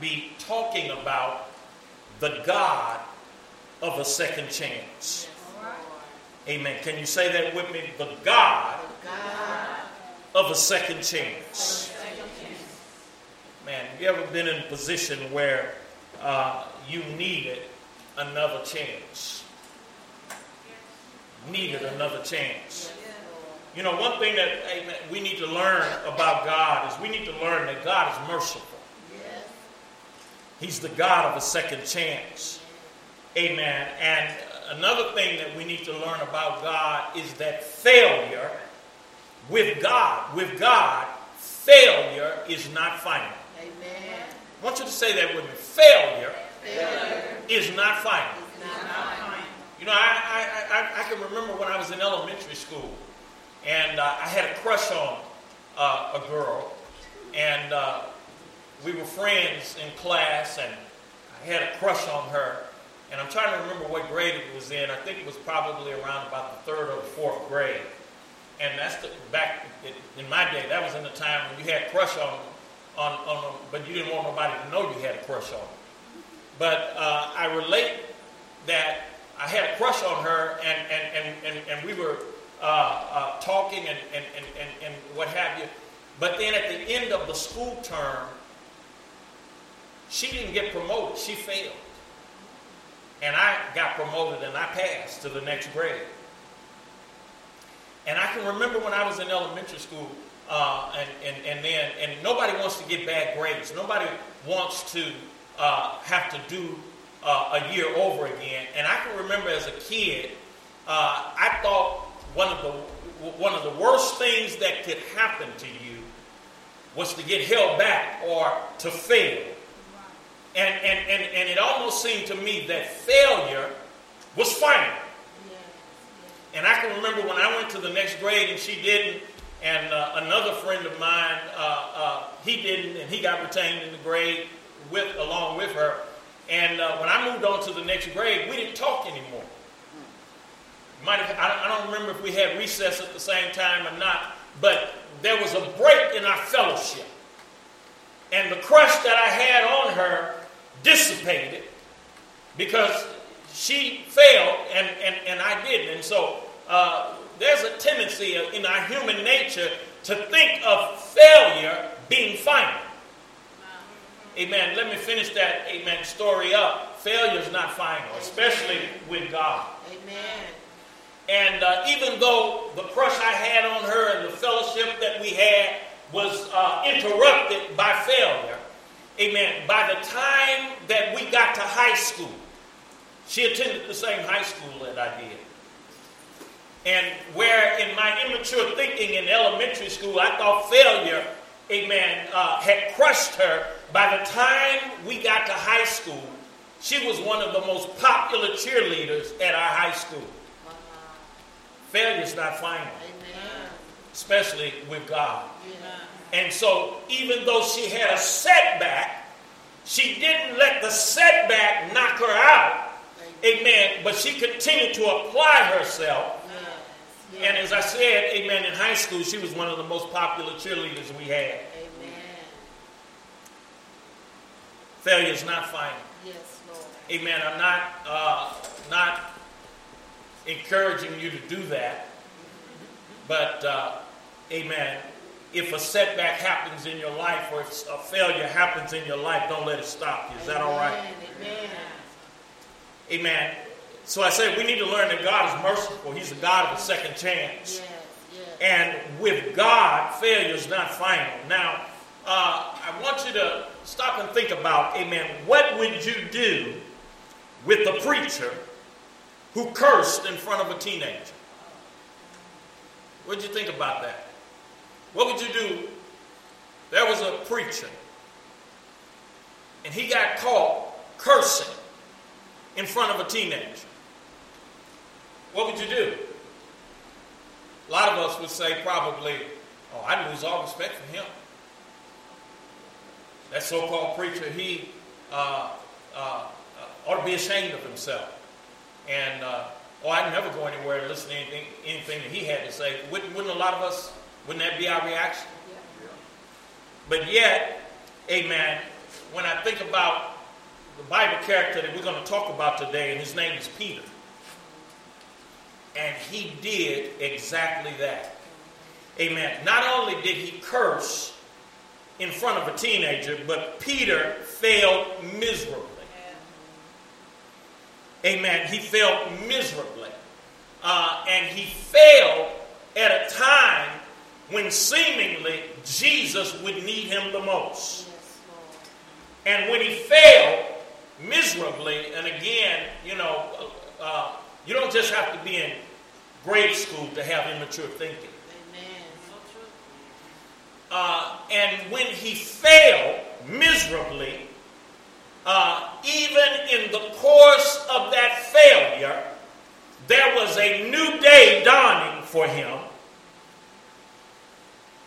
be talking about the God of a second chance. Amen. Can you say that with me? The God, of a second chance. Man, have you ever been in a position where uh, you needed another chance? Needed another chance. You know, one thing that amen, we need to learn about God is we need to learn that God is merciful. He's the God of a second chance. Amen. And another thing that we need to learn about God is that failure with God, with God, failure is not final. Amen. I want you to say that with me. Failure, Failure is not final. not final. You know, I, I, I, I can remember when I was in elementary school, and uh, I had a crush on uh, a girl, and uh, we were friends in class, and I had a crush on her, and I'm trying to remember what grade it was in. I think it was probably around about the third or the fourth grade, and that's the back in, my day. That was in the time when you had crush on on on, them, but you didn't want nobody to know you had a crush on. them. But uh, I relate that I had a crush on her, and, and, and, and, and we were uh, uh, talking and, and, and, and what have you. But then at the end of the school term, she didn't get promoted, she failed. And I got promoted and I passed to the next grade. And I can remember when I was in elementary school, uh, and, and, and then, and nobody wants to get bad grades. Nobody wants to uh, have to do uh, a year over again. And I can remember as a kid, uh, I thought one of the one of the worst things that could happen to you was to get held back or to fail. And, and, and, and it almost seemed to me that failure was final. And I can remember when I went to the next grade and she didn't, and uh, another friend of mine, uh, uh, he didn't, and he got retained in the grade with along with her. And uh, when I moved on to the next grade, we didn't talk anymore. Might have, I, I don't remember if we had recess at the same time or not, but there was a break in our fellowship. And the crush that I had on her dissipated because she failed and, and, and I didn't. And so uh, there's a tendency in our human nature to think of failure being final. Amen. Let me finish that, amen, story up. Failure is not final, especially with God. Amen. And uh, even though the crush I had on her and the fellowship that we had was uh, interrupted by failure, amen, by the time that we got to high school, she attended the same high school that I did. And where in my immature thinking in elementary school, I thought failure, amen, uh, had crushed her, by the time we got to high school, she was one of the most popular cheerleaders at our high school. Failure's not final, Amen. especially with God. And so, even though she had a setback, she didn't let the setback knock her out. Amen. But she continued to apply herself. And as I said, amen, in high school, she was one of the most popular cheerleaders we had. Amen. Failure is not final. Yes, Lord. Amen. I'm not uh, not encouraging you to do that, but uh, amen. If a setback happens in your life or if a failure happens in your life, don't let it stop you. Is that all right? Amen. Amen. So I said we need to learn that God is merciful. He's a God of a second chance. Yes, yes. And with God, failure is not final. Now, uh, I want you to stop and think about, amen, what would you do with the preacher who cursed in front of a teenager? What would you think about that? What would you do? There was a preacher, and he got caught cursing in front of a teenager. What would you do? A lot of us would say probably, oh, I'd lose all respect for him. That so called preacher, he uh, uh, uh, ought to be ashamed of himself. And, uh, oh, I'd never go anywhere and listen to anything, anything that he had to say. Wouldn't, wouldn't a lot of us, wouldn't that be our reaction? But yet, amen, when I think about about the Bible character that we're going to talk about today, and his name is Peter. And he did exactly that. Amen. Not only did he curse in front of a teenager, but Peter failed miserably. Amen. He failed miserably. Uh, and he failed at a time when seemingly Jesus would need him the most. And when he failed miserably, and again, you know, uh, you don't just have to be in grade school to have immature thinking. Amen. So true. Uh, and when he failed miserably, uh, even in the course of that failure, there was a new day dawning for him.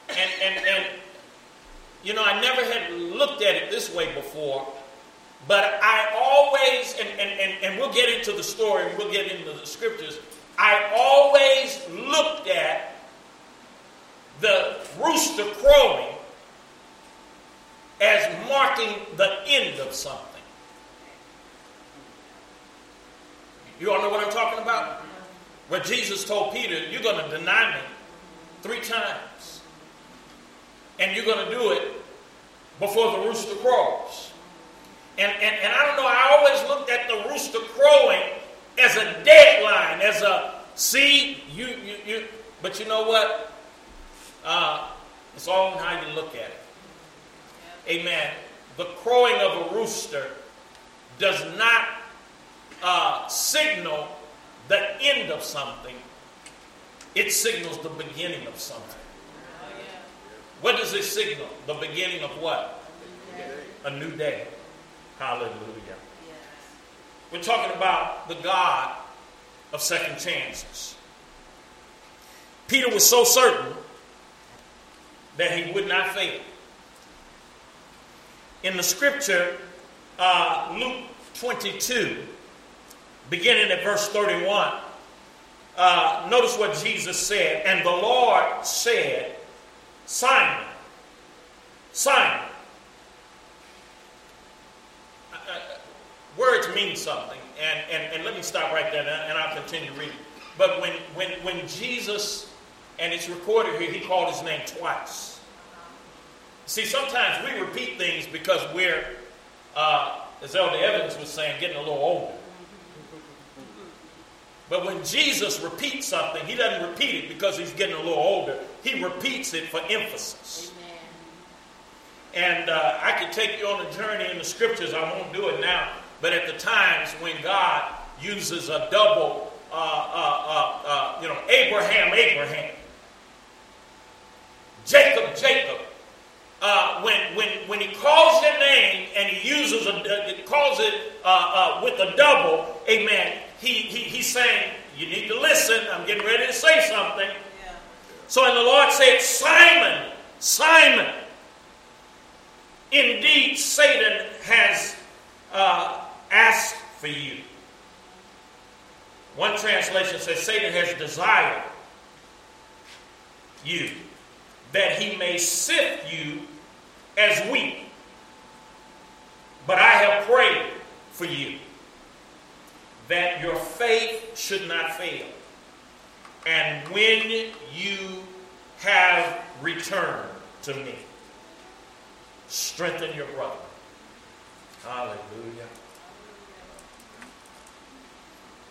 And, and, and, you know, I never had looked at it this way before, but I always, and, and, and, and we'll get into the story and we'll get into the scriptures, I always looked at the rooster crowing as marking the end of something. You all know what I'm talking about? Where Jesus told Peter, You're going to deny me three times. And you're going to do it before the rooster crows. And, and, and I don't know, I always looked at the rooster crowing as a deadline, as a, see, you, you, you, but you know what? Uh, it's all in how you look at it. Amen. The crowing of a rooster does not uh, signal the end of something, it signals the beginning of something. What does it signal? The beginning of what? Yeah. A new day. Hallelujah. Yes. We're talking about the God of second chances. Peter was so certain that he would not fail. In the scripture, uh, Luke 22, beginning at verse 31, uh, notice what Jesus said. And the Lord said, Simon, Simon. Uh, uh, words mean something. And, and, and let me stop right there and I'll continue reading. But when, when, when Jesus, and it's recorded here, he called his name twice. See, sometimes we repeat things because we're, uh, as Elder Evans was saying, getting a little older. But when Jesus repeats something, he doesn't repeat it because he's getting a little older. He repeats it for emphasis. Amen. And uh, I could take you on a journey in the scriptures. I won't do it now. But at the times when God uses a double, uh, uh, uh, uh, you know, Abraham, Abraham, Jacob, Jacob, uh, when, when, when he calls your name and he uses a, calls it uh, uh, with a double, amen, he, he, he's saying, you need to listen. I'm getting ready to say something. So, and the Lord said, Simon, Simon, indeed Satan has uh, asked for you. One translation says, Satan has desired you that he may sift you as wheat. But I have prayed for you that your faith should not fail. And when you have returned to me, strengthen your brother. Hallelujah.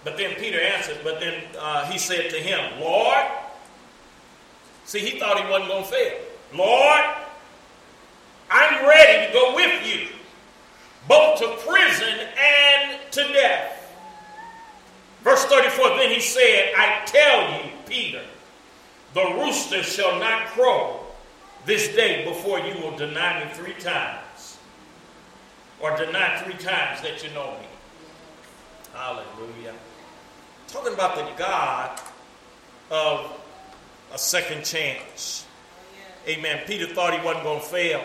But then Peter answered, but then uh, he said to him, Lord, see, he thought he wasn't going to fail. Lord, I'm ready to go with you, both to prison and to death. Verse 34 Then he said, I tell you, Peter, the rooster shall not crow this day before you will deny me three times, or deny three times that you know me. Hallelujah. Talking about the God of a second chance. Amen. Peter thought he wasn't going to fail.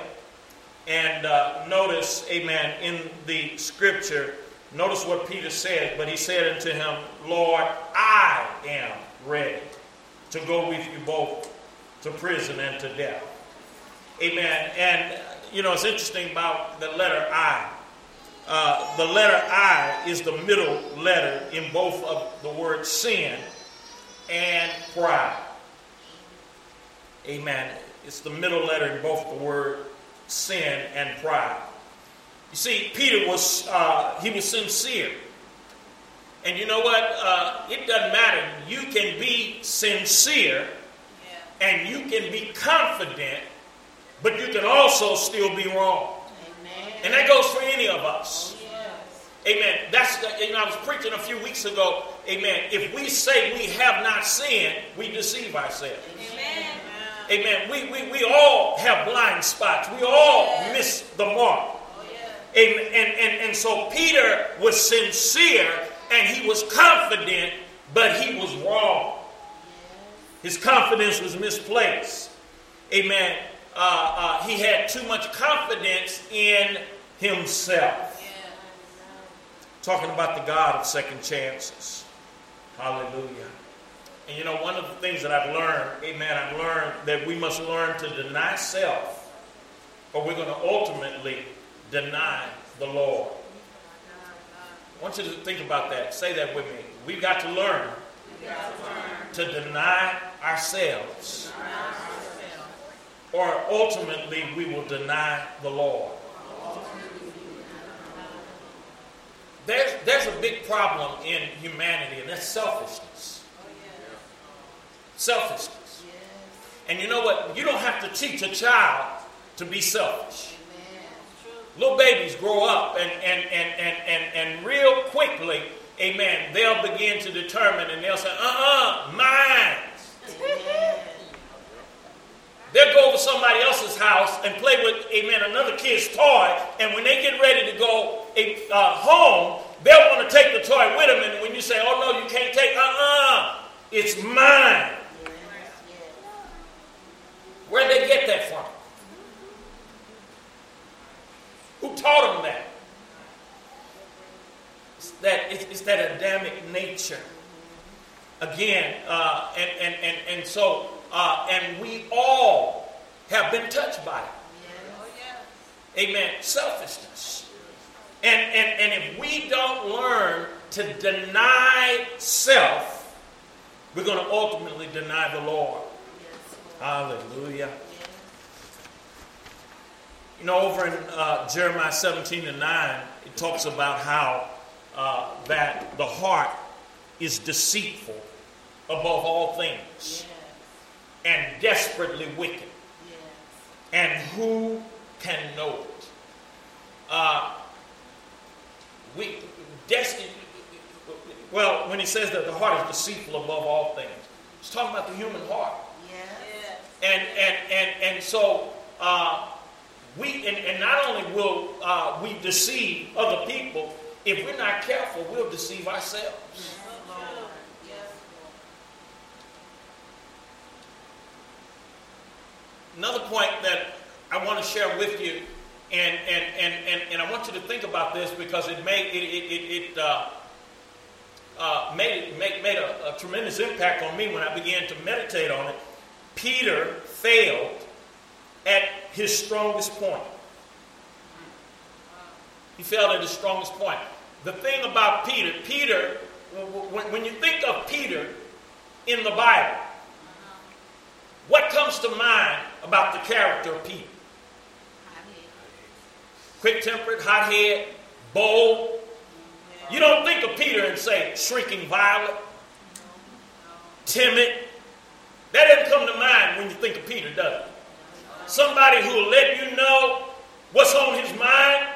And uh, notice, amen, in the scripture, notice what Peter said. But he said unto him, Lord, I am ready to go with you both to prison and to death. Amen. And, you know, it's interesting about the letter I. uh, the letter I is the middle letter in both of the word sin and pride. Amen. It's the middle letter in both the word sin and pride. You see, Peter was uh, he was sincere, and you know what? Uh, it doesn't matter. You can be sincere, Yeah. and you can be confident, but you can also still be wrong, Amen. and that goes for any of us. Oh, yes. Amen. That's the, you know, I was preaching a few weeks ago. Amen. If we say we have not sinned, we deceive ourselves. Amen. Amen. We, we, we all have blind spots. We all miss the mark. And, and, and so Peter was sincere and he was confident, but he was wrong. His confidence was misplaced. Amen. Uh, uh, he had too much confidence in himself. Talking about the God of second chances. Hallelujah. And you know, one of the things that I've learned, amen, I've learned that we must learn to deny self, or we're going to ultimately deny the Lord. I want you to think about that. Say that with me. We've got to learn to deny ourselves, or ultimately we will deny the Lord. There's, there's a big problem in humanity, and that's selfishness. Selfishness. And you know what? You don't have to teach a child to be selfish. Little babies grow up and, and, and, and, and, and real quickly, amen, they'll begin to determine and they'll say, uh-uh, mine. They'll go over somebody else's house and play with, amen, another kid's toy. And when they get ready to go uh, home, they'll want to take the toy with them. And when you say, oh, no, you can't take, uh-uh, it's mine. Yes. Yes. Where'd they get that from? Who taught them that? It's that, it's, it's that Adamic nature. Again, uh, and, and, and, and so, uh, and we all have been touched by it. Yes. Amen. Selfishness. And, and, and if we don't learn to deny self, we're going to ultimately deny the Lord. Yes. Hallelujah. Yes. You know, over in uh, Jeremiah 17 and 9, it talks about how uh, that the heart is deceitful above all things Yes. and desperately wicked. Yes. And who can know it? Uh, we, well, when he says that the heart is deceitful above all things, he's talking about the human heart. Yes. And and and and so uh, we and, and not only will uh, we deceive other people, if we're not careful, we'll deceive ourselves. Yes, Lord. Yes, Another point that I want to share with you, and and and and, and I want you to think about this because it made it it, it, uh, uh, made made, made a, a tremendous impact on me when I began to meditate on it. Peter failed at his strongest point. He failed at his strongest point. The thing about Peter, Peter, when, when you think of Peter in the Bible, comes to mind about the character of Peter? Quick tempered, hot head, bold. You don't think of Peter and say shrinking violet, timid. That doesn't come to mind when you think of Peter, does it? Somebody who will let you know what's on his mind.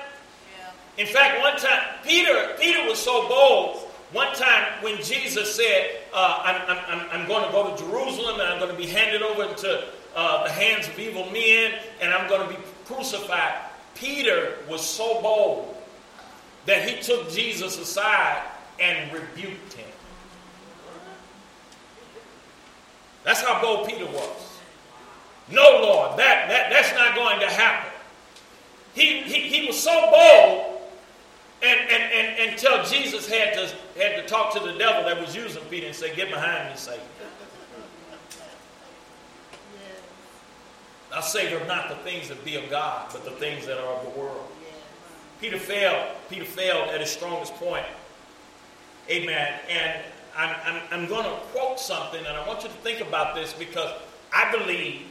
In fact, one time, Peter, Peter was so bold. One time when Jesus said, uh, I'm, I'm, I'm, going to go to Jerusalem and I'm going to be handed over into uh, the hands of evil men and I'm going to be crucified. Peter was so bold that he took Jesus aside and rebuked him. That's how bold Peter was. No, Lord, that, that, that's not going to happen. He, he, he was so bold and, and, and until Jesus had to, had to talk to the devil that was using Peter and say, Get behind me, Satan. I savor not the things that be of God, but the things that are of the world. Peter failed. Peter failed at his strongest point. Amen. And I'm, I'm, I'm going to quote something, and I want you to think about this because I believe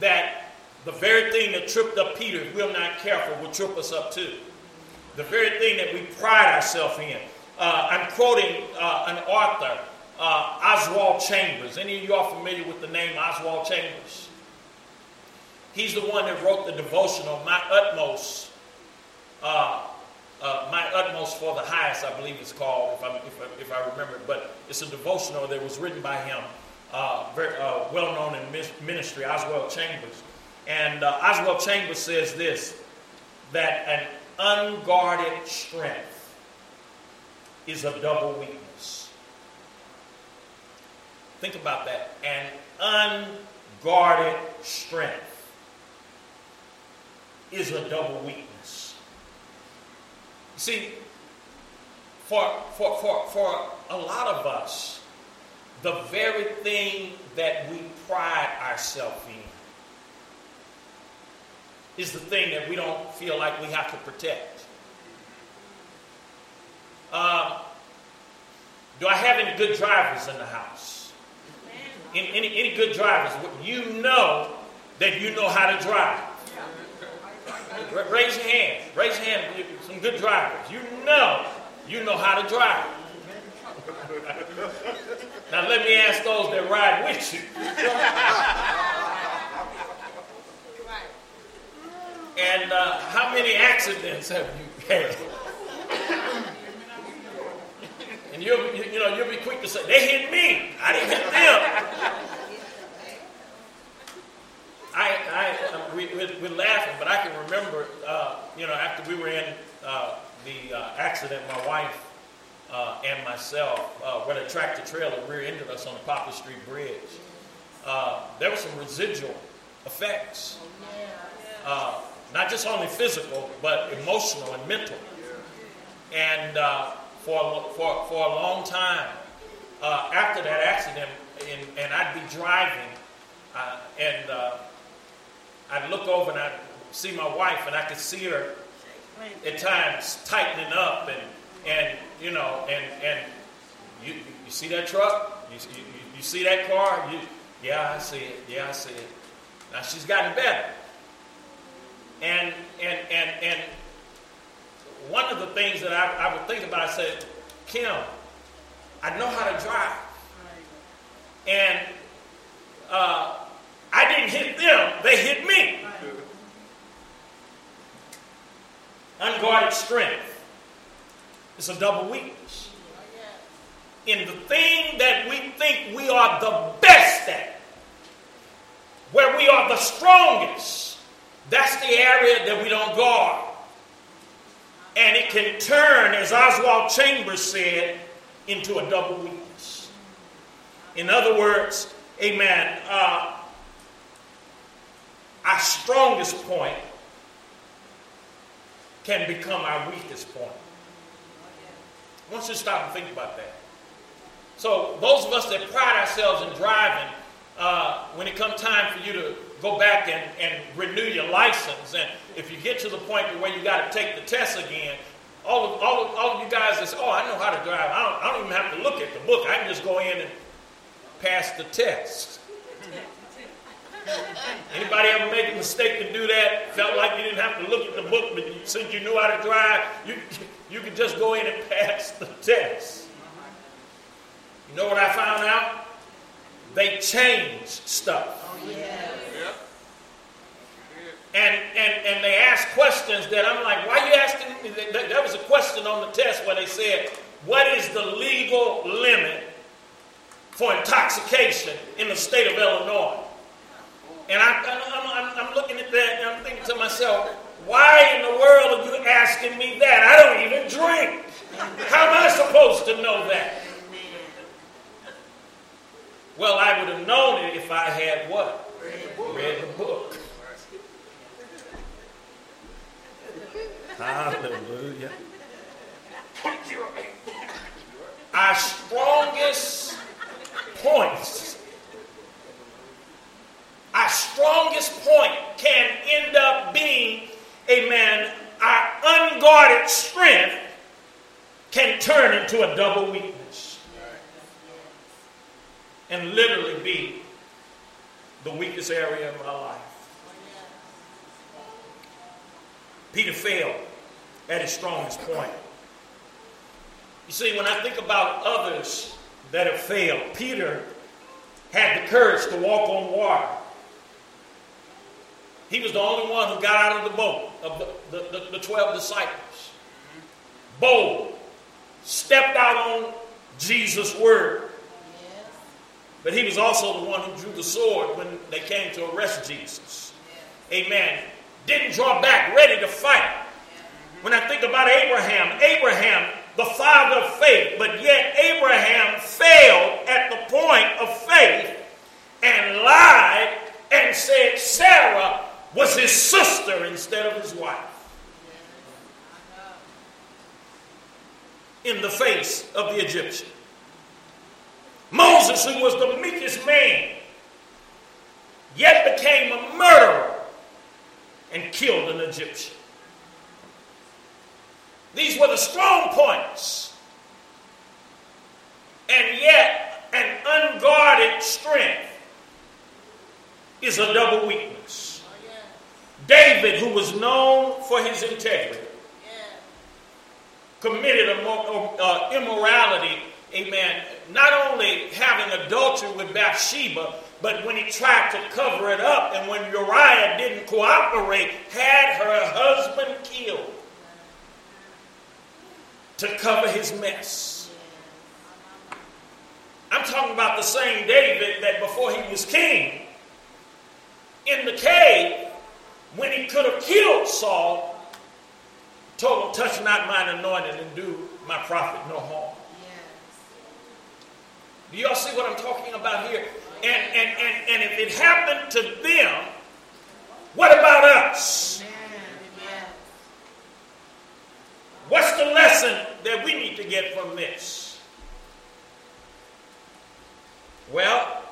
that the very thing that tripped up Peter, if we're not careful, will trip us up too. The very thing that we pride ourselves in. Uh, I'm quoting uh, an author, uh, Oswald Chambers. Any of you are familiar with the name Oswald Chambers? He's the one that wrote the devotional, My Utmost, uh, uh, My Utmost for the Highest, I believe it's called, if, if, I, if I remember. But it's a devotional that was written by him, very well known in ministry, Oswald Chambers. And Oswald Chambers says this that an unguarded strength is a double weakness. Think about that. An unguarded strength is a double weakness. See, for, for, for, for a lot of us, the very thing that we pride ourselves in is the thing that we don't feel like we have to protect. Uh, do I have any good drivers in the house? Any, any, any good drivers? You know that you know how to drive. Raise your hand. Raise your hand. Some good drivers. You know you know how to drive. now let me ask those that ride with you. and uh, how many accidents have you had? And you'll, you, know, you'll be quick to say, they hit me. I didn't hit them. I, I, um, we, we're, we're, laughing, but I can remember, uh, you know, after we were in uh, the uh, accident, my wife uh, and myself, uh, where the tractor trailer rear-ended us on the Poplar Street Bridge. Uh, there were some residual effects, not just only physical, but emotional and mental. And for, for, for a long time uh, after that accident, and, and I'd be driving, uh, and uh, I'd look over and I'd see my wife, and I could see her at times tightening up, and, and you know, and, and you, you see that truck? You, you, you see that car? You, yeah, I see it. Yeah, I see it. Now she's gotten better. And, and, and, and one of the things that I, I would think about, I said, Kim, I know how to drive. And uh, I didn't hit them, they hit me. Unguarded strength. It's a double weakness. In the thing that we think we are the best at, where we are the strongest, that's the area that we don't guard and it can turn, as Oswald Chambers said, into a double weakness. In other words, amen, uh, our strongest point can become our weakest point. I want you to stop and think about that. So, those of us that pride ourselves in driving, uh, when it comes time for you to go back and, and renew your license. And if you get to the point where you got to take the test again, all of, all of, all of you guys that say, oh, I know how to drive. I don't, I don't even have to look at the book. I can just go in and pass the test. Anybody ever make a mistake to do that? Felt like you didn't have to look at the book, but since you knew how to drive, you, you could just go in and pass the test. You know what I found out? They changed stuff. Oh, yeah and, and, and they ask questions that I'm like, why are you asking me? There was a question on the test where they said, what is the legal limit for intoxication in the state of Illinois? And I, I'm, I'm, I'm looking at that and I'm thinking to myself, why in the world are you asking me that? I don't even drink. How am I supposed to know that? Well, I would have known it if I had what? Read the book. Hallelujah. Our strongest points, our strongest point can end up being, amen, our unguarded strength can turn into a double weakness and literally be the weakest area of my life. Peter failed at his strongest point. You see, when I think about others that have failed, Peter had the courage to walk on water. He was the only one who got out of the boat of the, the, the, the 12 disciples. Bold, stepped out on Jesus' word. But he was also the one who drew the sword when they came to arrest Jesus. Amen. Didn't draw back, ready to fight. When I think about Abraham, Abraham, the father of faith, but yet Abraham failed at the point of faith and lied and said Sarah was his sister instead of his wife. In the face of the Egyptian. Moses, who was the meekest man, yet became a murderer and killed an Egyptian. These were the strong points. And yet, an unguarded strength is a double weakness. David, who was known for his integrity, committed a immorality, amen, not only having adultery with Bathsheba, but when he tried to cover it up and when Uriah didn't cooperate, had her husband killed to cover his mess. I'm talking about the same David that before he was king, in the cave, when he could have killed Saul, told him, Touch not mine anointed and do my prophet no harm. Do y'all see what I'm talking about here? And, and, and, and if it happened to them, what about us? What's the lesson that we need to get from this? Well,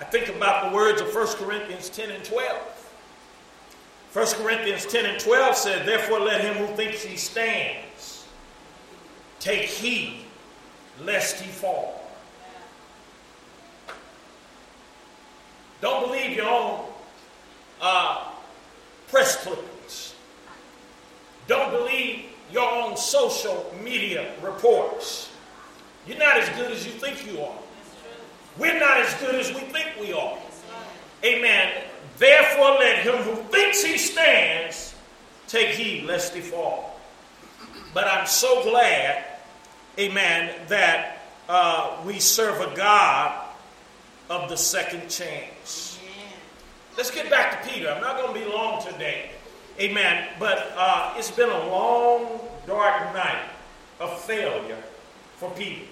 I think about the words of 1 Corinthians 10 and 12. 1 Corinthians 10 and 12 says, Therefore let him who thinks he stands take heed lest he fall. Don't believe your own uh, press clippings. Don't believe your own social media reports. You're not as good as you think you are. We're not as good as we think we are. Amen. Therefore, let him who thinks he stands take heed lest he fall. But I'm so glad, amen, that uh, we serve a God of the second chance. Let's get back to Peter. I'm not going to be long today. Amen. But uh, it's been a long, dark night of failure for Peter.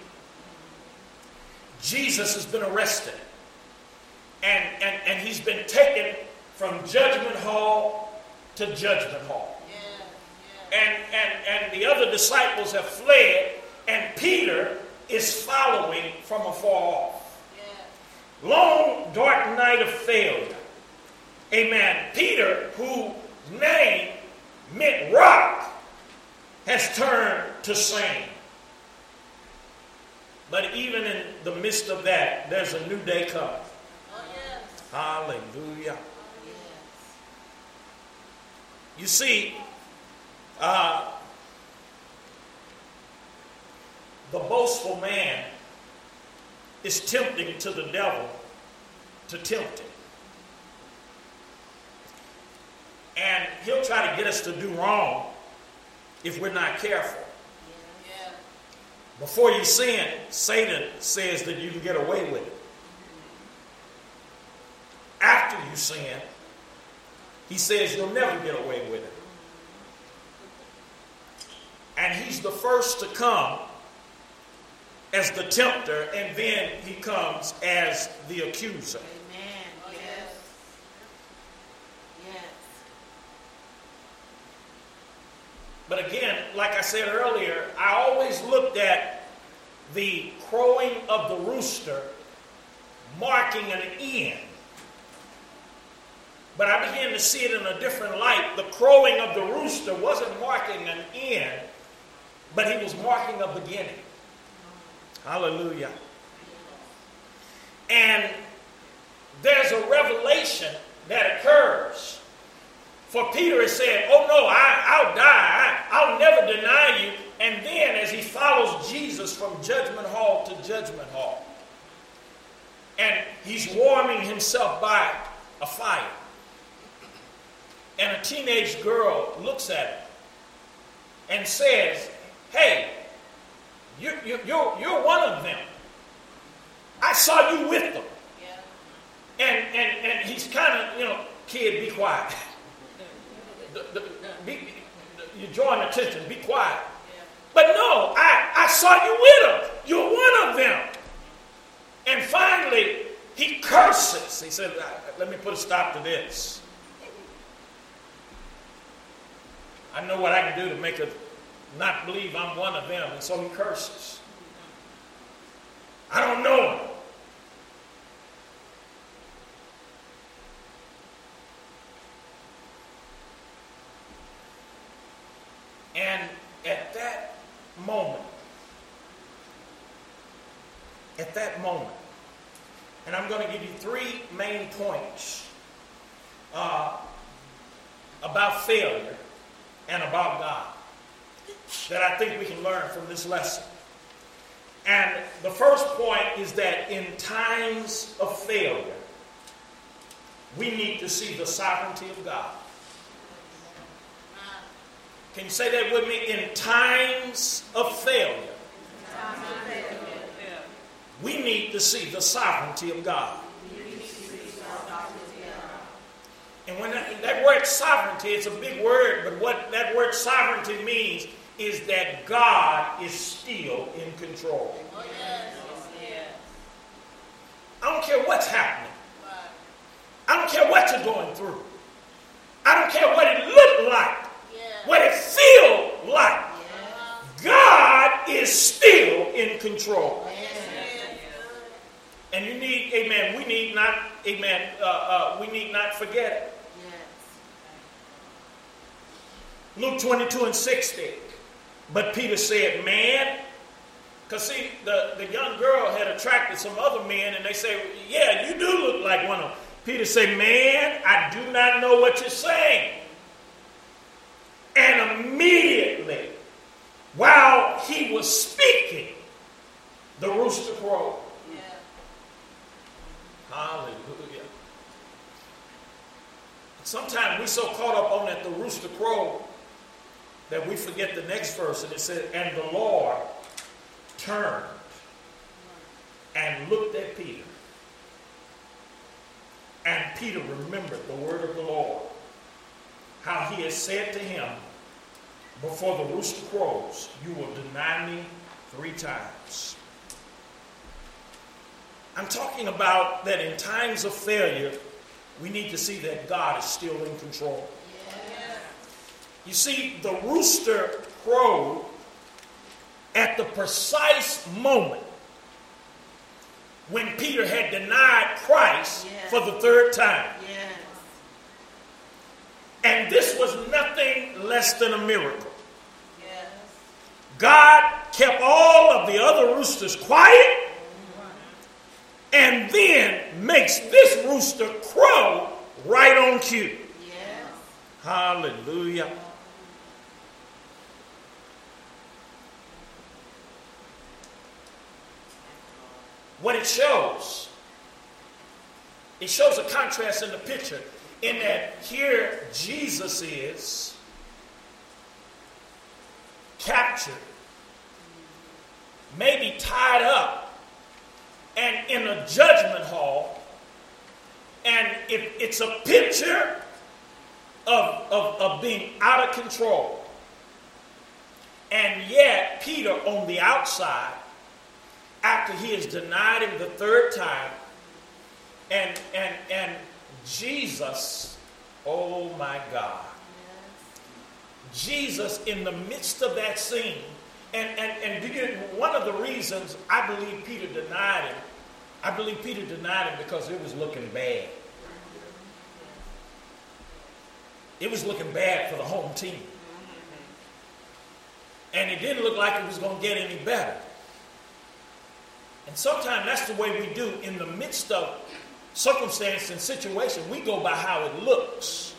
Jesus has been arrested. And, and, and he's been taken from judgment hall to judgment hall. Yeah, yeah. And, and, and the other disciples have fled, and Peter is following from afar off. Yeah. Long, dark night of failure. Amen. Peter, whose name meant rock, has turned to sand. But even in the midst of that, there's a new day coming. Oh, yes. Hallelujah. Oh, yes. You see, uh, the boastful man is tempting to the devil to tempt him. And he'll try to get us to do wrong if we're not careful. Before you sin, Satan says that you can get away with it. After you sin, he says you'll never get away with it. And he's the first to come as the tempter, and then he comes as the accuser. But again, like I said earlier, I always looked at the crowing of the rooster marking an end But I began to see it in a different light. The crowing of the rooster wasn't marking an end, but he was marking a beginning. Hallelujah. And there's a revelation that occurs. For Peter is saying, Oh no, I, will die. I, will never deny you. And then as he follows Jesus from judgment hall to judgment hall, and he's warming himself by a fire and a teenage girl looks at him and says, Hey, you, you, you're, you're one of them. I saw you with them. Yeah. And, and, and he's kind of, you know, kid, be quiet. the, the, you're drawing attention, be quiet. But no, I, I saw you with them. You're one of them. And finally, he curses. He said, Let me put a stop to this. I know what I can do to make her not believe I'm one of them. And so he curses. I don't know him. And at that moment, at that moment, and I'm going to give you three main points uh, about failure and about God that I think we can learn from this lesson. And the first point is that in times of failure, we need to see the sovereignty of God. Can you say that with me? In times of failure, we need to see the sovereignty of God. And when that, that word sovereignty, it's a big word, but what that word sovereignty means is that God is still in control. I don't care what's happening. I don't care what you're going through. I don't care what it looked like, what it feels like. God is still in control. And you need, amen, we need not, amen, uh, uh, we need not forget it. Luke 22 and 60. But Peter said, Man, because see, the, the young girl had attracted some other men, and they say, Yeah, you do look like one of them. Peter said, Man, I do not know what you're saying. Immediately, while he was speaking, the rooster crowed. Yeah. Hallelujah. Sometimes we're so caught up on that the rooster crowed that we forget the next verse, and it said, And the Lord turned and looked at Peter. And Peter remembered the word of the Lord, how he had said to him, Before the rooster crows, you will deny me three times. I'm talking about that in times of failure, we need to see that God is still in control. You see, the rooster crowed at the precise moment when Peter had denied Christ for the third time. And this was nothing less than a miracle. Yes. God kept all of the other roosters quiet and then makes this rooster crow right on cue. Hallelujah. what it shows. It shows a contrast in the picture in that here Jesus is captured, maybe tied up, and in a judgment hall. And it, it's a picture of, of, of being out of control. And yet, Peter on the outside after he has denied him the third time. And and and Jesus, oh my God. Jesus in the midst of that scene, and, and, and one of the reasons I believe Peter denied him, I believe Peter denied him because it was looking bad. it was looking bad for the home team. And it didn't look like it was going to get any better. And sometimes that's the way we do in the midst of circumstance and situation. We go by how it looks,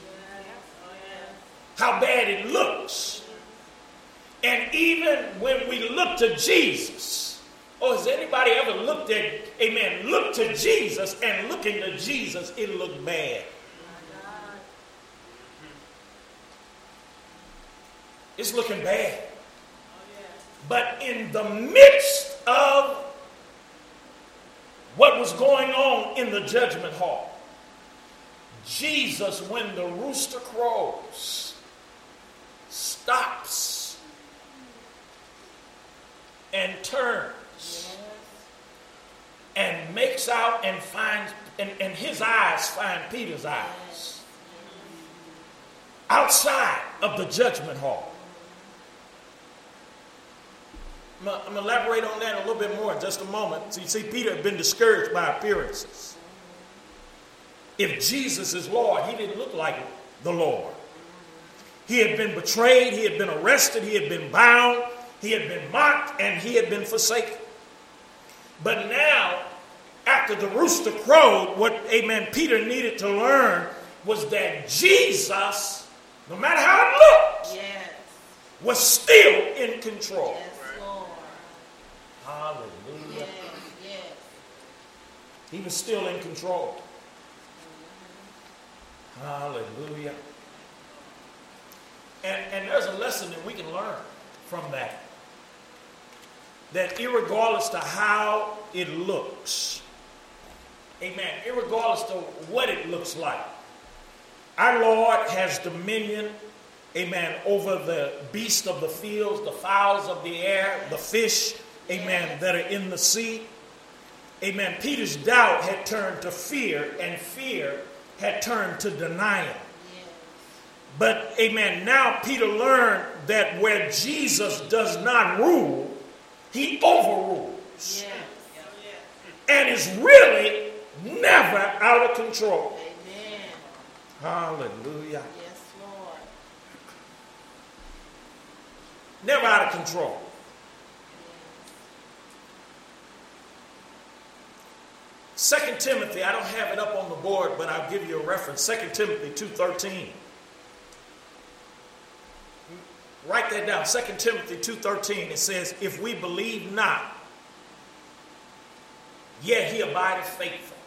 how bad it looks. And even when we look to Jesus, or has anybody ever looked at, amen, look to Jesus and looking to Jesus, it looked bad. It's looking bad. But in the midst of what was going on in the judgment hall, Jesus, when the rooster crows, stops and turns and makes out and finds, and, and his eyes find Peter's eyes outside of the judgment hall. I'm going to elaborate on that a little bit more in just a moment. So you see, Peter had been discouraged by appearances. If Jesus is Lord, he didn't look like the Lord. He had been betrayed, he had been arrested, he had been bound, he had been mocked, and he had been forsaken. But now, after the rooster crowed, what, amen, Peter needed to learn was that Jesus, no matter how it looked, Yes. was still in control. Yes, Lord. Hallelujah. Yes, yes. He was still in control. Hallelujah. And, and there's a lesson that we can learn from that. That irregardless to how it looks, amen, irregardless to what it looks like, our Lord has dominion, amen, over the beast of the fields, the fowls of the air, the fish, amen, that are in the sea. Amen. Peter's doubt had turned to fear, and fear had turned to denial. But, amen, now Peter learned that where Jesus does not rule, he overrules and is really never out of control. Amen. Hallelujah. Yes, Lord. Never out of control. Second Timothy, I don't have it up on the board, but I'll give you a reference. Second Timothy 2.13. Write that down. Second Timothy 2.13. It says, If we believe not, yet he abideth faithful.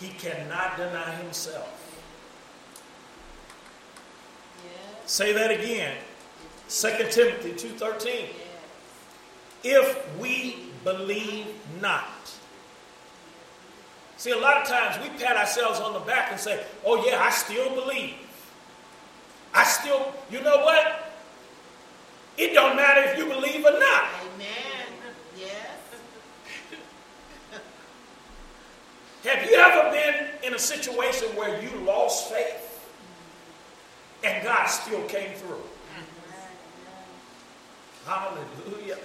He cannot deny himself. Yes. Say that again. Second Timothy 2.13. Yes. if we believe not. See, a lot of times we pat ourselves on the back and say, oh, yeah, I still believe. I still, you know what? It don't matter if you believe or not. Amen. Yes. Have you ever been in a situation where you lost faith and God still came through? Hallelujah.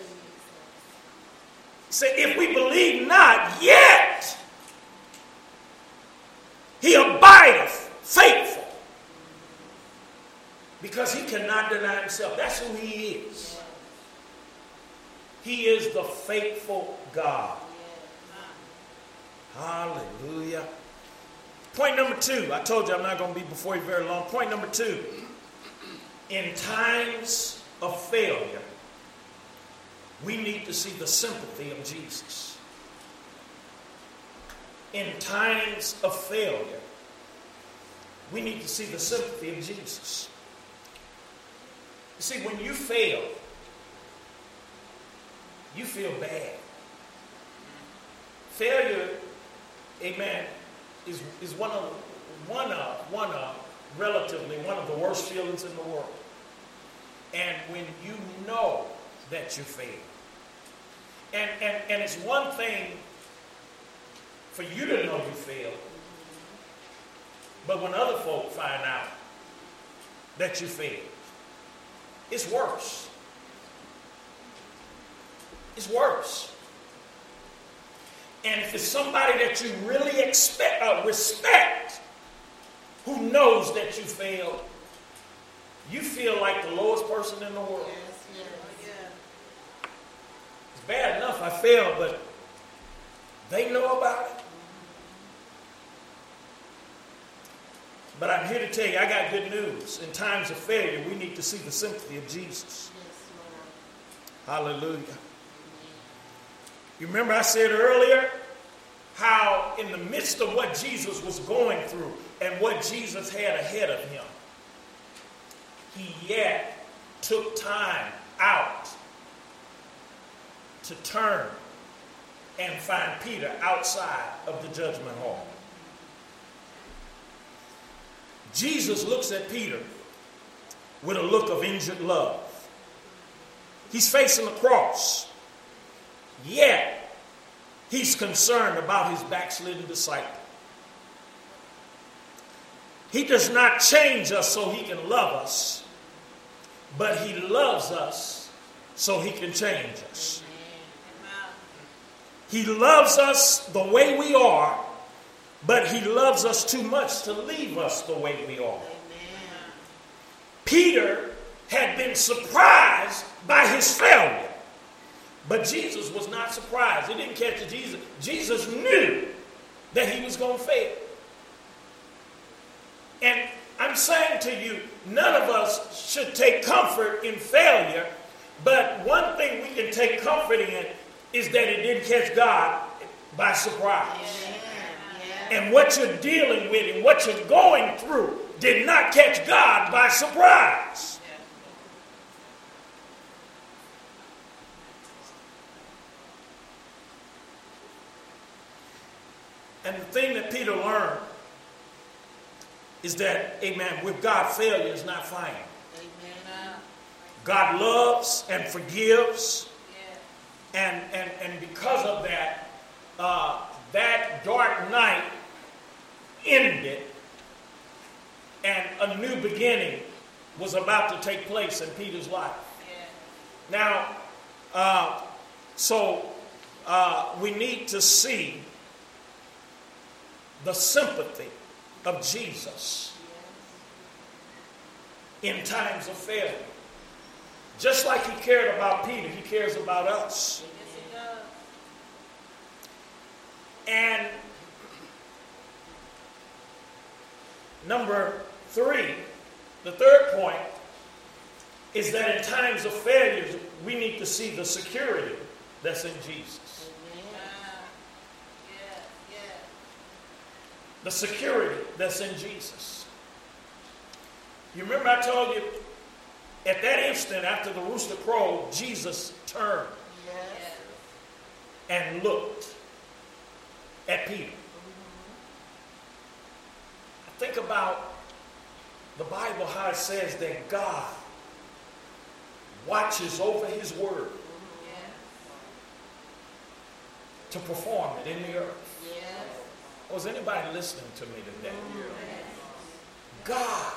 Say, if we believe not, yet he abideth faithful. Because he cannot deny himself. That's who he is. He is the faithful God. Hallelujah. Point number two. I told you I'm not going to be before you very long. Point number two. In times of failure, we need to see the sympathy of Jesus. In times of failure, we need to see the sympathy of Jesus. You see, when you fail, you feel bad. Failure, amen, is, is one of one of one of relatively one of the worst feelings in the world. And when you know that you failed. And, and, and it's one thing for you to know you failed, but when other folk find out that you failed, it's worse. It's worse. And if it's somebody that you really expect, uh, respect, who knows that you failed. You feel like the lowest person in the world. Yes, yes. It's bad enough I failed, but they know about it. But I'm here to tell you, I got good news. In times of failure, we need to see the sympathy of Jesus. Yes, Lord. Hallelujah. You remember I said earlier how, in the midst of what Jesus was going through and what Jesus had ahead of him, he yet took time out to turn and find Peter outside of the judgment hall. Jesus looks at Peter with a look of injured love. He's facing the cross, yet he's concerned about his backslidden disciple. He does not change us so he can love us, but he loves us so he can change us. He loves us the way we are, but he loves us too much to leave us the way we are. Peter had been surprised by his failure, but Jesus was not surprised. He didn't catch. Jesus. Jesus knew that he was going to fail. And I'm saying to you, none of us should take comfort in failure, but one thing we can take comfort in is that it didn't catch God by surprise. Amen. And what you're dealing with and what you're going through did not catch God by surprise. And the thing that Peter learned is that, amen, with God, failure is not final. God loves and forgives. And, and, and because of that, uh, that dark night ended and a new beginning was about to take place in Peter's life. Yes. Now, uh, so uh, we need to see the sympathy of Jesus in times of failure. Just like he cared about Peter, he cares about us. Yes. And number three, the third point, is that in times of failures, we need to see the security that's in Jesus. Amen. Yes, yes. The security that's in Jesus. You remember I told you at that instant after the rooster crowed, Jesus turned Yes. and looked at Peter. Think about the Bible, how it says that God watches over his word Yes. to perform it in the earth. Yes. Was anybody listening to me today? God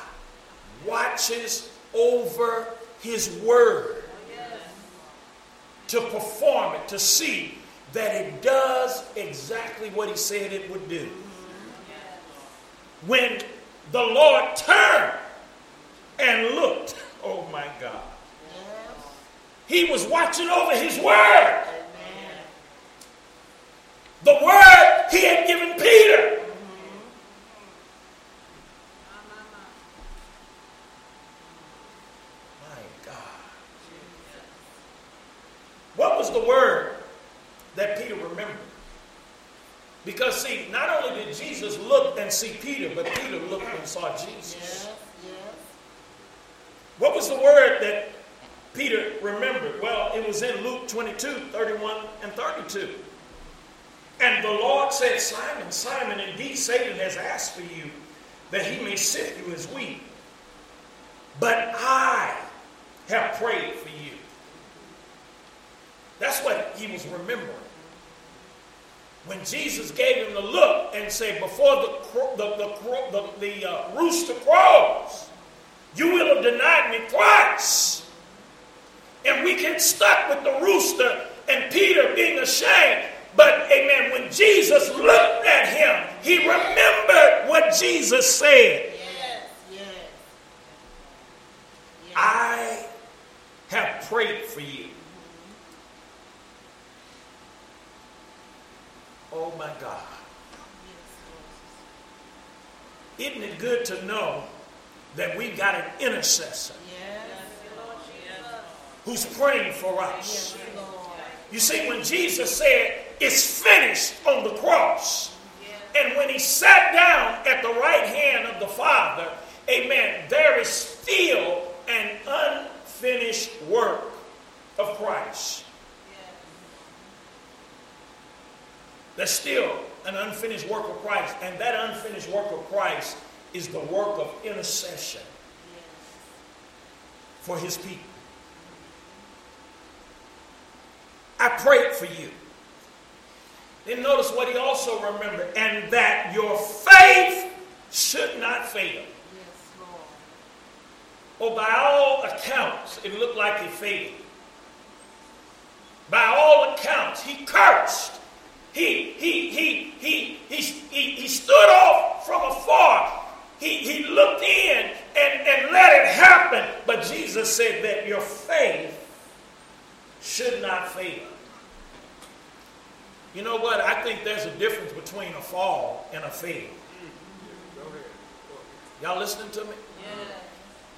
watches over his word to perform it, to see that it does exactly what he said it would do. When the Lord turned and looked, oh my God, he was watching over his word. The word he had given Peter. My God. What was the word that Peter remembered? Because, see, not only did Jesus look and see Peter, but Peter looked and saw Jesus. What was the word that Peter remembered? Well, it was in Luke 22 31 and 32. And the Lord said, Simon, Simon, indeed Satan has asked for you that he may sift you as wheat. But I have prayed for you. That's what he was remembering. When Jesus gave him the look and said, Before the, the, the, the, the uh, rooster crows, you will have denied me twice. And we get stuck with the rooster and Peter being ashamed. But, amen, when Jesus looked at him, he remembered what Jesus said. prayed for you. Oh my God. Isn't it good to know that we've got an intercessor who's praying for us? You see, when Jesus said, It's finished on the cross, and when he sat down at the right hand of the Father, amen, there is still an unfinished work of Christ. There's still an unfinished work of Christ, and that unfinished work of Christ is the work of intercession for his people. I prayed for you. Then notice what he also remembered, and that your faith should not fail. Oh, by all accounts, it looked like he failed. By all accounts, he cursed. He, he, he, he, he, he, he stood off from afar. He, he looked in and, and let it happen. But Jesus said that your faith should not fail. You know what? I think there's a difference between a fall and a fail. Y'all listening to me?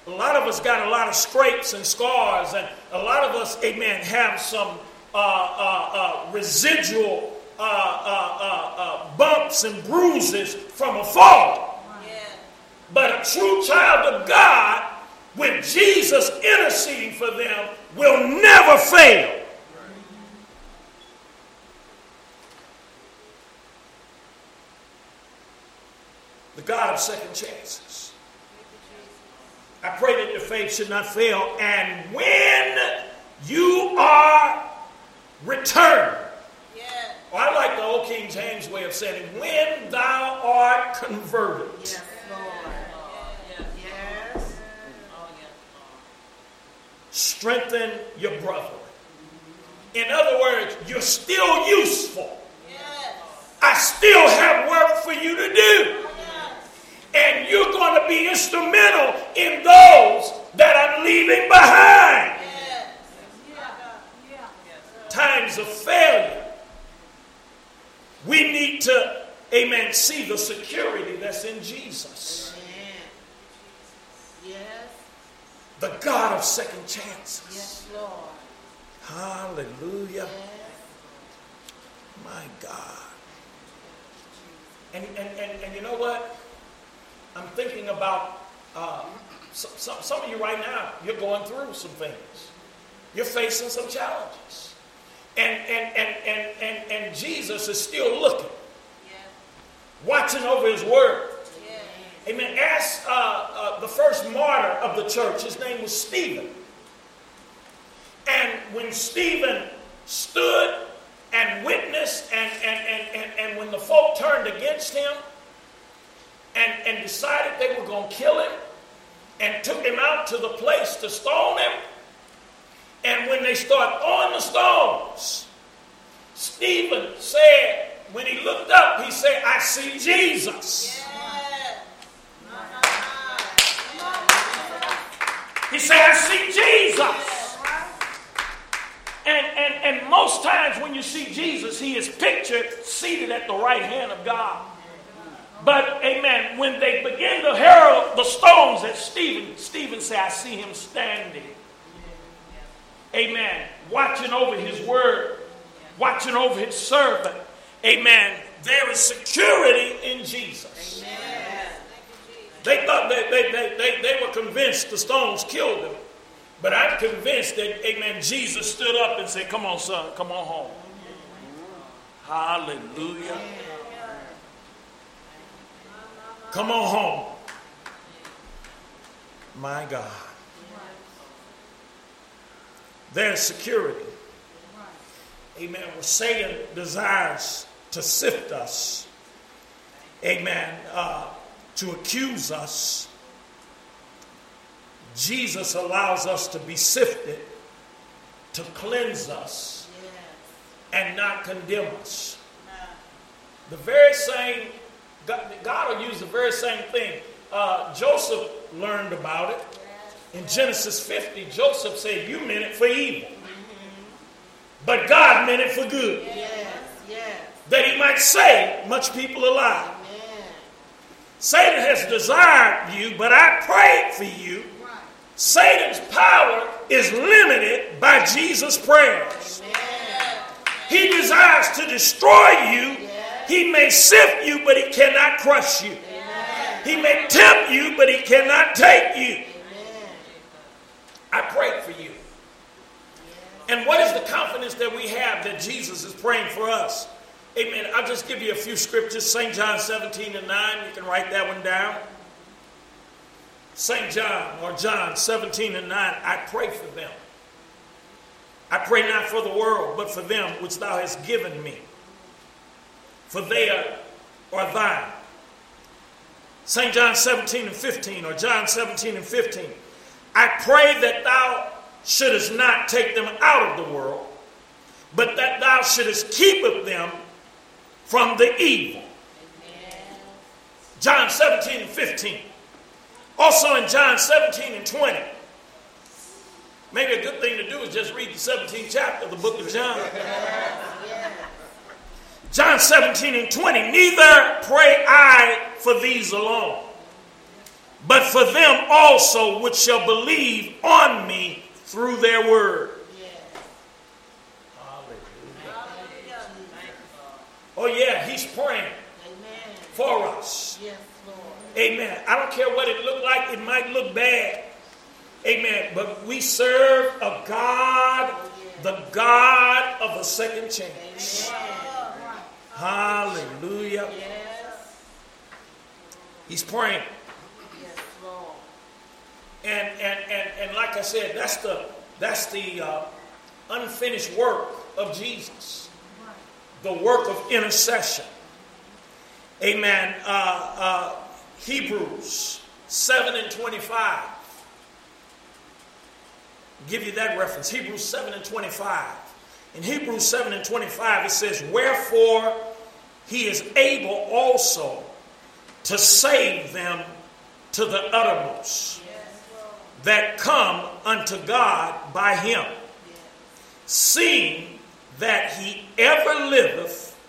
A lot of us got a lot of scrapes and scars, and a lot of us, amen, have some uh, uh, uh, residual uh, uh, uh, uh, bumps and bruises from a fall. But a true child of God, with Jesus interceding for them, will never fail. The God of second chances. I pray that your faith should not fail. And when you are returned, or I like the old King James way of saying it, when thou art converted. Yes, strengthen your brother. In other words, you're still useful. I still have work for you to do. And you're going to be instrumental in those that I'm leaving behind. Times of failure. We need to, amen, see the security that's in Jesus. Amen. Yes. The God of second chances. Yes, Lord. Hallelujah. Yes. My God. And, and, and, and you know what? I'm thinking about uh, some, some, some of you right now, you're going through some things. You're facing some challenges. And, and, and, and, and, and Jesus is still looking, watching over his word. Amen. Ask uh, uh, the first martyr of the church, his name was Stephen. And when Stephen stood and witnessed, and, and, and, and, and when the folk turned against him and, and decided they were going to kill him and took him out to the place to stone him, and when they start throwing the stones, Stephen said, when he looked up, he said, I see Jesus. He said, I see Jesus. And, and, and most times when you see Jesus, he is pictured seated at the right hand of God. But, amen, when they begin to hurl the stones at Stephen, Stephen said, I see him standing. Amen. Watching over his word, watching over his servant. Amen. There is security in Jesus. They thought they, they, they, they, they were convinced the stones killed him. But I'm convinced that, amen, Jesus stood up and said, Come on, son, come on home. Hallelujah. Come on home. My God. There's security. Amen. Well, Satan desires to sift us. Amen. Uh, to accuse us. Jesus allows us to be sifted to cleanse us and not condemn us. The very same, God, God will use the very same thing. Uh, Joseph learned about it. In Genesis 50, Joseph said, You meant it for evil. But God meant it for good. Yes, yes. That he might save much people alive. Satan has desired you, but I prayed for you. Right. Satan's power is limited by Jesus' prayers. He desires to destroy you. He may sift you, but he cannot crush you. He may tempt you, but he cannot take you. I prayed for you. And what is the confidence that we have that Jesus is praying for us? Amen. I'll just give you a few scriptures. St. John 17 and 9. You can write that one down. St. John or John 17 and 9. I pray for them. I pray not for the world, but for them which thou hast given me. For they are, thine. St. John 17 and 15, or John 17 and 15. I pray that thou shouldest not take them out of the world, but that thou shouldest keep them from the evil. John 17 and 15. Also in John 17 and 20. Maybe a good thing to do is just read the 17th chapter of the book of John. John 17 and 20. Neither pray I for these alone, but for them also which shall believe on me through their word. Oh, yeah, he's praying Amen. for us. Yes, Lord. Amen. I don't care what it looked like, it might look bad. Amen. But we serve a God, the God of a second chance. Hallelujah. Yes. He's praying. Yes, Lord. And and and, and like I said, that's the that's the uh, unfinished work of Jesus. The work of intercession. Amen. Uh, uh, Hebrews 7 and 25. Give you that reference. Hebrews 7 and 25. In Hebrews 7 and 25, it says, Wherefore he is able also to save them to the uttermost that come unto God by him, seeing that he ever liveth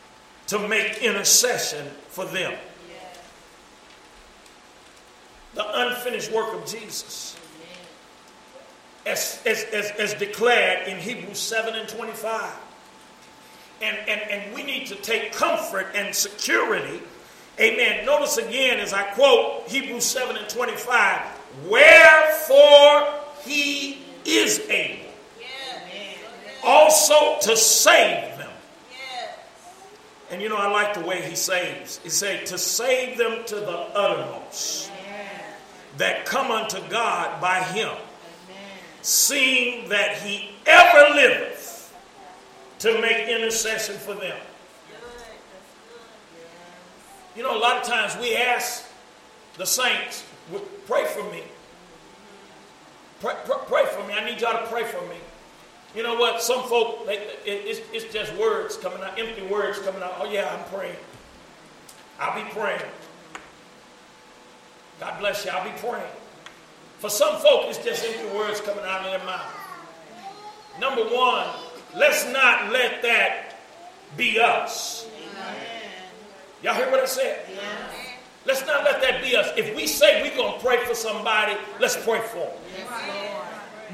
to make intercession for them. The unfinished work of Jesus, as, as, as, as declared in Hebrews 7 and 25. And, and, and we need to take comfort and security. Amen. Notice again as I quote Hebrews 7 and 25 Wherefore he is able also to save them. And you know, I like the way he saves. He said, to save them to the uttermost that come unto God by him, seeing that he ever liveth to make intercession for them. You know, a lot of times we ask the saints, pray for me. Pray, pray, pray for me. I need y'all to pray for me. You know what? Some folk, they, it, it's, it's just words coming out, empty words coming out. Oh, yeah, I'm praying. I'll be praying. God bless you. I'll be praying. For some folk, it's just empty words coming out of their mouth. Number one, let's not let that be us. Y'all hear what I said? Let's not let that be us. If we say we're going to pray for somebody, let's pray for them.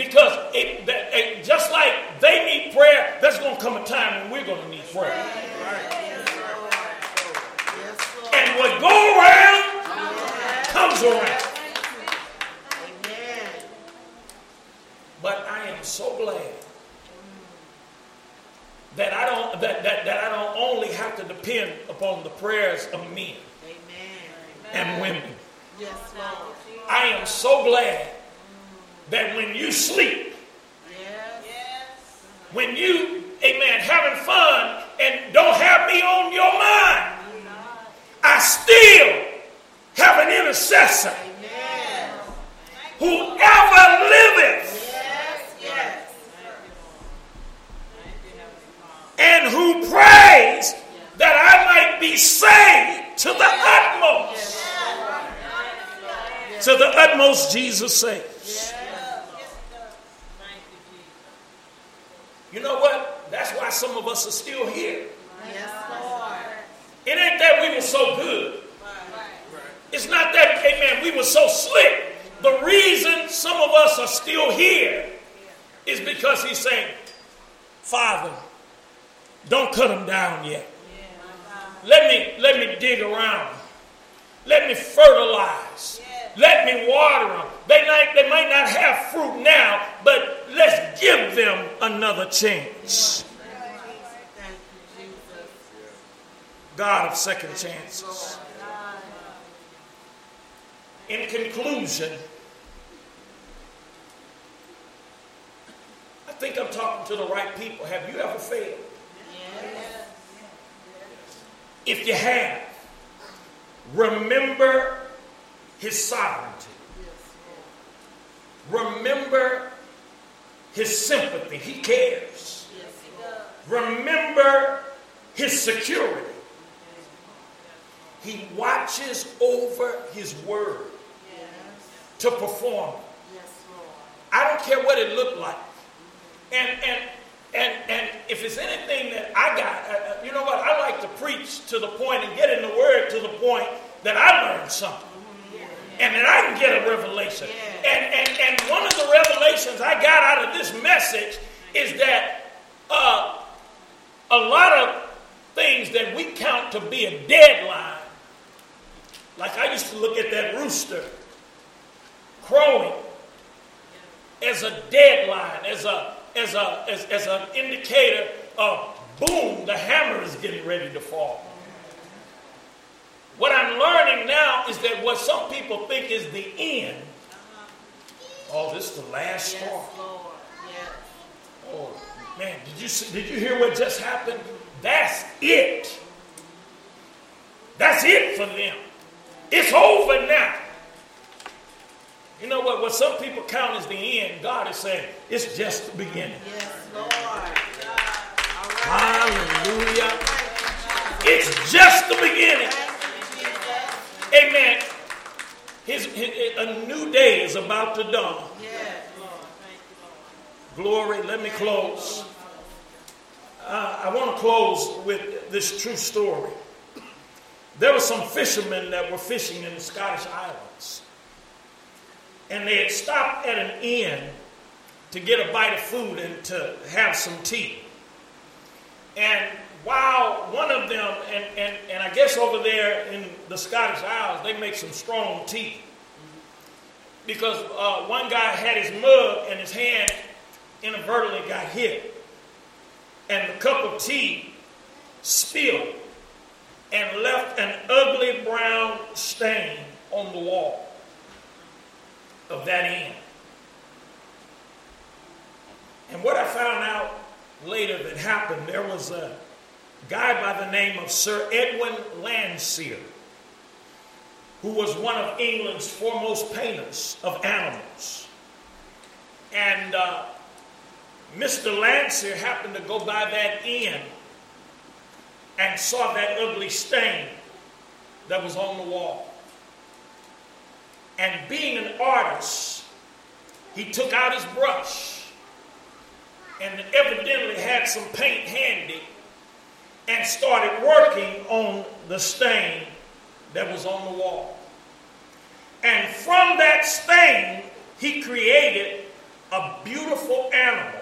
Because it, it- just like they need prayer, there's going to come a time when we're going to need prayer. And what go around comes around. Amen. But I am so glad that I don't that, that, that I don't only have to depend upon the prayers of men Amen. and women. Yes, Lord. I am so glad that when you sleep, Yes. when you, amen, having fun and don't have me on your mind, I still have an intercessor. Amen. Whoever liveth Yes, yes. and who prays that I might be saved to the utmost. To the utmost, Jesus saves. You know what? That's why some of us are still here. Yes, Lord. It ain't that we were so good. It's not that, amen, we were so slick. The reason some of us are still here is because he's saying, Father, don't cut them down yet. Let me let me dig around. Let me fertilize. Let me water them. They might, they might not have fruit now, but let's give them another chance. Thank you, Jesus. God of second chances. In conclusion, I think I'm talking to the right people. Have you ever failed? If you have, remember his sovereignty. Remember his sympathy. He cares. Remember his security. He watches over his word to perform. I don't care what it looked like. And and and and if it's anything that I got, uh, uh, you know what? I like to preach to the point and get in the word to the point that I learned something. And that I can get a revelation. And, and, and one of the revelations I got out of this message is that uh, a lot of things that we count to be a deadline, like I used to look at that rooster crowing as a deadline, as a as a as, as an indicator of boom, the hammer is getting ready to fall. What I'm learning now is that what some people think is the end. Uh-huh. Oh, this is the last straw. Yes, Lord. Yes. Oh man, did you see, did you hear what just happened? That's it. That's it for them. It's over now. You know what? What some people count as the end, God is saying it's just the beginning. Yes, Lord. Hallelujah. It's just the beginning. Amen. His, his- a new day is about to dawn. Yes, Lord. You, Lord. Glory. Let me close. Uh, I want to close with this true story. There were some fishermen that were fishing in the Scottish Islands, and they had stopped at an inn to get a bite of food and to have some tea. And while one of them, and, and, and I guess over there in the Scottish Isles, they make some strong tea. Because uh, one guy had his mug and his hand inadvertently got hit. And the cup of tea spilled and left an ugly brown stain on the wall of that inn. And what I found out later that happened, there was a guy by the name of Sir Edwin Landseer, who was one of England's foremost painters of animals. And uh, Mr. Landseer happened to go by that inn and saw that ugly stain that was on the wall. And being an artist, he took out his brush and evidently had some paint handy and started working on the stain that was on the wall. And from that stain, he created a beautiful animal,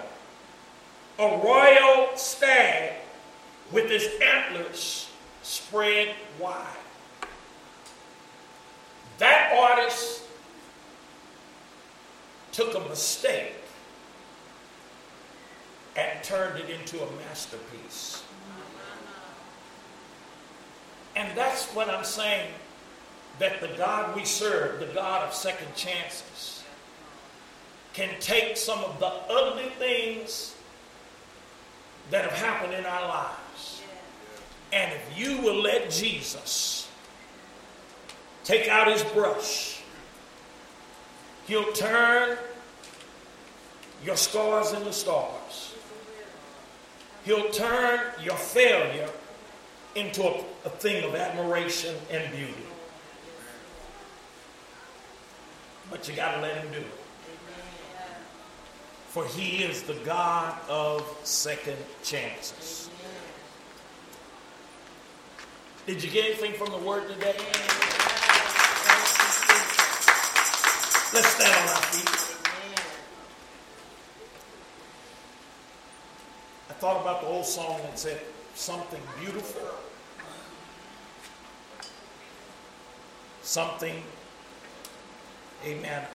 a royal stag with its antlers spread wide. That artist took a mistake and turned it into a masterpiece. And that's what I'm saying that the God we serve, the God of second chances, can take some of the ugly things that have happened in our lives. And if you will let Jesus take out his brush, he'll turn your scars into stars. He'll turn your failure into a, a thing of admiration and beauty. But you got to let him do it. For he is the God of second chances. Did you get anything from the word today? Let's stand on our feet. I thought about the old song that said something beautiful, something, amen,